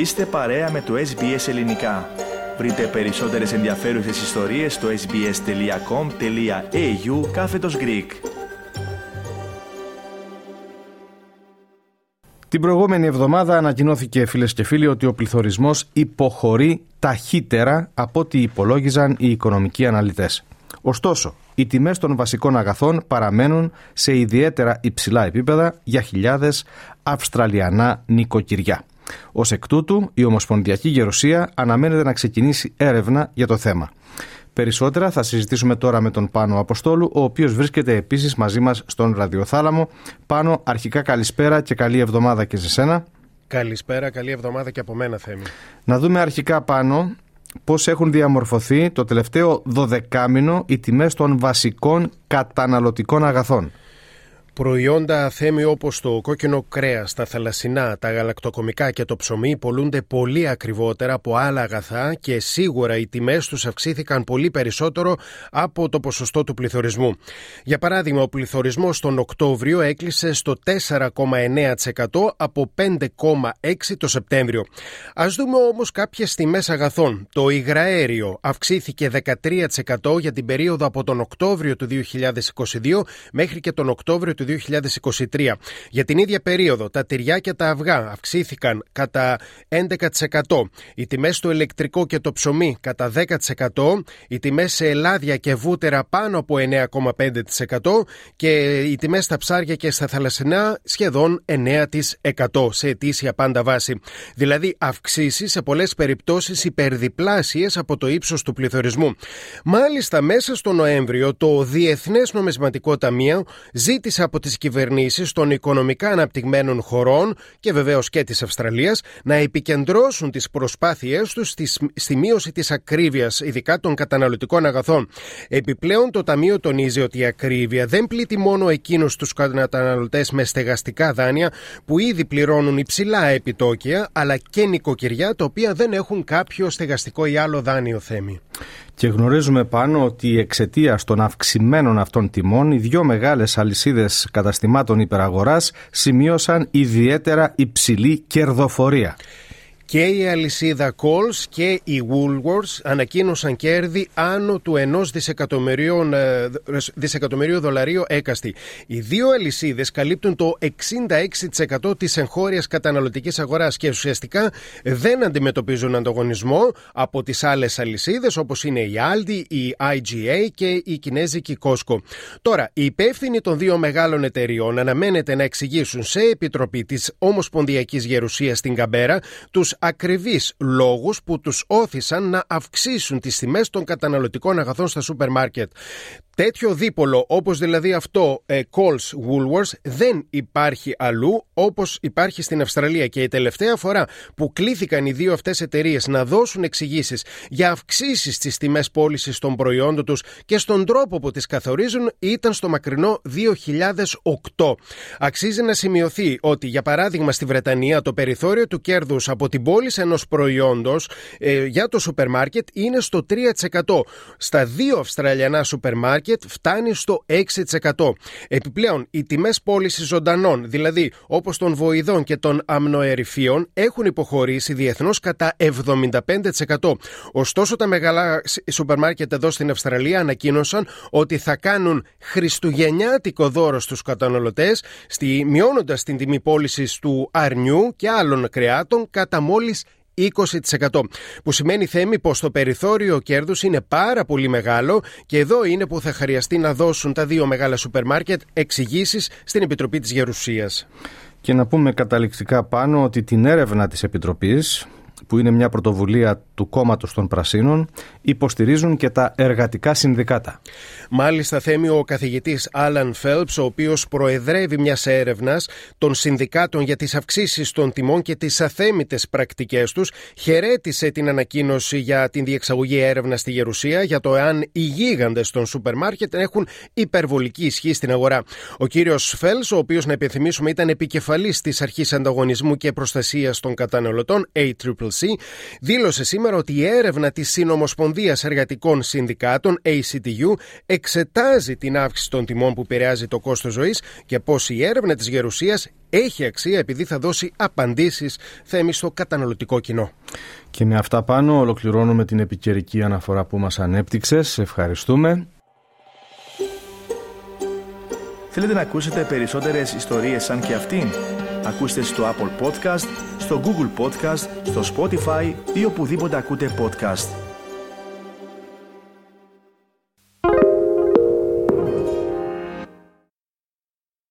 Είστε παρέα με το SBS Ελληνικά. Βρείτε περισσότερες ενδιαφέρουσες ιστορίες στο sbs.com.au κάθετος Greek. Την προηγούμενη εβδομάδα ανακοινώθηκε φίλες και φίλοι ότι ο πληθωρισμός υποχωρεί ταχύτερα από ό,τι υπολόγιζαν οι οικονομικοί αναλυτές. Ωστόσο, οι τιμές των βασικών αγαθών παραμένουν σε ιδιαίτερα υψηλά επίπεδα για χιλιάδες Αυστραλιανά νοικοκυριά. Ω εκ τούτου, η Ομοσπονδιακή Γερουσία αναμένεται να ξεκινήσει έρευνα για το θέμα. Περισσότερα θα συζητήσουμε τώρα με τον Πάνο Αποστόλου, ο οποίος βρίσκεται επίσης μαζί μας στον ραδιοθάλαμο. Πάνο, αρχικά καλησπέρα και καλή εβδομάδα και σε σένα. Καλησπέρα, καλή εβδομάδα και από μένα, Θέμη. Να δούμε αρχικά πάνω πώς έχουν διαμορφωθεί το τελευταίο δωδεκάμινο οι τιμές των βασικών καταναλωτικών αγαθών. Προϊόντα θέμη όπως το κόκκινο κρέας, τα θαλασσινά, τα γαλακτοκομικά και το ψωμί πολλούνται πολύ ακριβότερα από άλλα αγαθά και σίγουρα οι τιμές τους αυξήθηκαν πολύ περισσότερο από το ποσοστό του πληθωρισμού. Για παράδειγμα, ο πληθωρισμός τον Οκτώβριο έκλεισε στο 4,9% από 5,6% το Σεπτέμβριο. Ας δούμε όμως κάποιες τιμές αγαθών. Το υγραέριο αυξήθηκε 13% για την περίοδο από τον Οκτώβριο του 2022 μέχρι και τον Οκτώβριο του 2023. Για την ίδια περίοδο, τα τυριά και τα αυγά αυξήθηκαν κατά 11%. Οι τιμές στο ηλεκτρικό και το ψωμί κατά 10%. Οι τιμές σε ελάδια και βούτερα πάνω από 9,5% και οι τιμές στα ψάρια και στα θαλασσινά σχεδόν 9% σε ετήσια πάντα βάση. Δηλαδή αυξήσεις σε πολλές περιπτώσεις υπερδιπλάσιες από το ύψος του πληθωρισμού. Μάλιστα μέσα στο Νοέμβριο το Διεθνές Νομισματικό Ταμείο ζήτησε από τις κυβερνήσεις των οικονομικά αναπτυγμένων χωρών και βεβαίως και της Αυστραλίας να επικεντρώσουν τις προσπάθειές τους στη μείωση της ακρίβειας, ειδικά των καταναλωτικών αγαθών. Επιπλέον το Ταμείο τονίζει ότι η ακρίβεια δεν πλήττει μόνο εκείνους τους καταναλωτές με στεγαστικά δάνεια που ήδη πληρώνουν υψηλά επιτόκια, αλλά και νοικοκυριά τα οποία δεν έχουν κάποιο στεγαστικό ή άλλο δάνειο θέμη. Και γνωρίζουμε πάνω ότι εξαιτία των αυξημένων αυτών τιμών, οι δύο μεγάλες αλυσίδες καταστημάτων υπεραγοράς σημείωσαν ιδιαίτερα υψηλή κερδοφορία. Και η αλυσίδα Coles και η Woolworths ανακοίνωσαν κέρδη άνω του 1 δισεκατομμυρίου, ε, δισεκατομμυρίου δολαρίου έκαστη. Οι δύο αλυσίδες καλύπτουν το 66% της εγχώριας καταναλωτικής αγοράς και ουσιαστικά δεν αντιμετωπίζουν ανταγωνισμό από τις άλλες αλυσίδες όπως είναι η Aldi, η IGA και η κινέζικη Costco. Τώρα, οι υπεύθυνοι των δύο μεγάλων εταιριών αναμένεται να εξηγήσουν σε επιτροπή της Ομοσπονδιακής Γερουσίας στην Καμπέρα τους ακριβείς λόγους που τους όθησαν να αυξήσουν τις τιμές των καταναλωτικών αγαθών στα σούπερ μάρκετ. Τέτοιο δίπολο όπως δηλαδή αυτό ε, Coles Woolworths δεν υπάρχει αλλού όπως υπάρχει στην Αυστραλία και η τελευταία φορά που κλήθηκαν οι δύο αυτές εταιρείες να δώσουν εξηγήσεις για αυξήσεις στις τιμές πώλησης των προϊόντων τους και στον τρόπο που τις καθορίζουν ήταν στο μακρινό 2008. Αξίζει να σημειωθεί ότι για παράδειγμα στη Βρετανία το περιθώριο του κέρδους από την πώληση ενός προϊόντος ε, για το σούπερ μάρκετ είναι στο 3%. Στα δύο Αυστραλιανά σούπερ μάρκετ φτάνει στο 6%. Επιπλέον, οι τιμές πώλησης ζωντανών, δηλαδή όπως των βοηδών και των αμνοερυφίων, έχουν υποχωρήσει διεθνώς κατά 75%. Ωστόσο, τα μεγάλα σούπερ μάρκετ εδώ στην Αυστραλία ανακοίνωσαν ότι θα κάνουν χριστουγεννιάτικο δώρο στους καταναλωτές, μειώνοντας την τιμή πώλησης του αρνιού και άλλων κρεάτων κατά μόλις 20%. Που σημαίνει θέμη πως το περιθώριο κέρδους είναι πάρα πολύ μεγάλο και εδώ είναι που θα χρειαστεί να δώσουν τα δύο μεγάλα σούπερ μάρκετ εξηγήσεις στην Επιτροπή της Γερουσίας. Και να πούμε καταληκτικά πάνω ότι την έρευνα της Επιτροπής που είναι μια πρωτοβουλία του κόμματος των Πρασίνων, υποστηρίζουν και τα εργατικά συνδικάτα. Μάλιστα, θέμει ο καθηγητής Άλαν Φέλπς, ο οποίος προεδρεύει μιας έρευνας των συνδικάτων για τις αυξήσεις των τιμών και τις αθέμητες πρακτικές τους, χαιρέτησε την ανακοίνωση για την διεξαγωγή έρευνα στη Γερουσία για το εάν οι γίγαντες των σούπερ μάρκετ έχουν υπερβολική ισχύ στην αγορά. Ο κύριος Φέλ, ο οποίος να επιθυμήσουμε ήταν επικεφαλής της Αρχής Ανταγωνισμού και Προστασίας των Καταναλωτών, ACCC, δήλωσε σήμερα σήμερα ότι η έρευνα της Συνομοσπονδίας Εργατικών Συνδικάτων, ACTU, εξετάζει την αύξηση των τιμών που επηρεάζει το κόστος ζωής και πως η έρευνα της Γερουσίας έχει αξία επειδή θα δώσει απαντήσεις θέμη στο καταναλωτικό κοινό. Και με αυτά πάνω ολοκληρώνουμε την επικαιρική αναφορά που μας ανέπτυξες. Ευχαριστούμε. Θέλετε να ακούσετε περισσότερες ιστορίες σαν και αυτήν; Ακούστε στο Apple Podcast, στο Google Podcast, στο Spotify ή οπουδήποτε ακούτε podcast.